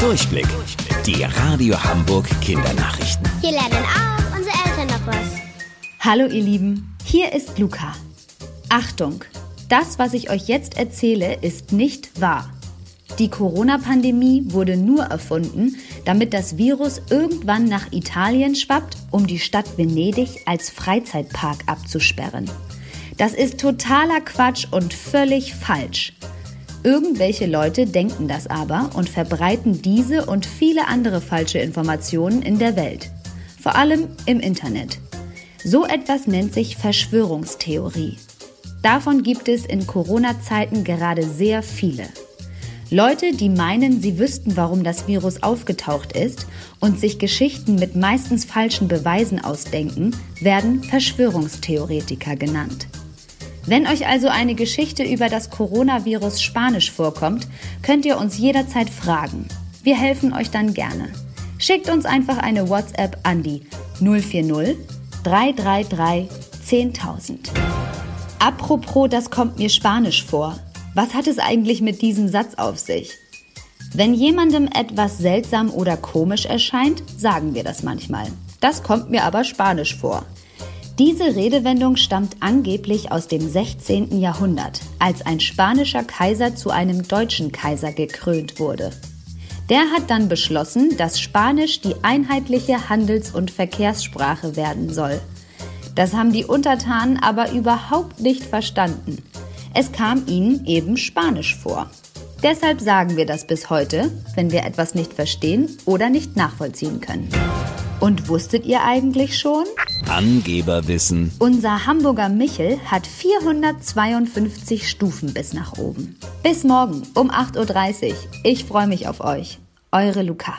Durchblick. Die Radio Hamburg Kindernachrichten. Hier lernen auch unsere Eltern noch was. Hallo ihr Lieben, hier ist Luca. Achtung, das, was ich euch jetzt erzähle, ist nicht wahr. Die Corona-Pandemie wurde nur erfunden, damit das Virus irgendwann nach Italien schwappt, um die Stadt Venedig als Freizeitpark abzusperren. Das ist totaler Quatsch und völlig falsch. Irgendwelche Leute denken das aber und verbreiten diese und viele andere falsche Informationen in der Welt. Vor allem im Internet. So etwas nennt sich Verschwörungstheorie. Davon gibt es in Corona-Zeiten gerade sehr viele. Leute, die meinen, sie wüssten, warum das Virus aufgetaucht ist und sich Geschichten mit meistens falschen Beweisen ausdenken, werden Verschwörungstheoretiker genannt. Wenn euch also eine Geschichte über das Coronavirus Spanisch vorkommt, könnt ihr uns jederzeit fragen. Wir helfen euch dann gerne. Schickt uns einfach eine WhatsApp an die 040 333 10000. Apropos, das kommt mir Spanisch vor. Was hat es eigentlich mit diesem Satz auf sich? Wenn jemandem etwas seltsam oder komisch erscheint, sagen wir das manchmal. Das kommt mir aber Spanisch vor. Diese Redewendung stammt angeblich aus dem 16. Jahrhundert, als ein spanischer Kaiser zu einem deutschen Kaiser gekrönt wurde. Der hat dann beschlossen, dass Spanisch die einheitliche Handels- und Verkehrssprache werden soll. Das haben die Untertanen aber überhaupt nicht verstanden. Es kam ihnen eben Spanisch vor. Deshalb sagen wir das bis heute, wenn wir etwas nicht verstehen oder nicht nachvollziehen können. Und wusstet ihr eigentlich schon? Angeberwissen. Unser Hamburger Michel hat 452 Stufen bis nach oben. Bis morgen um 8.30 Uhr. Ich freue mich auf euch. Eure Luca.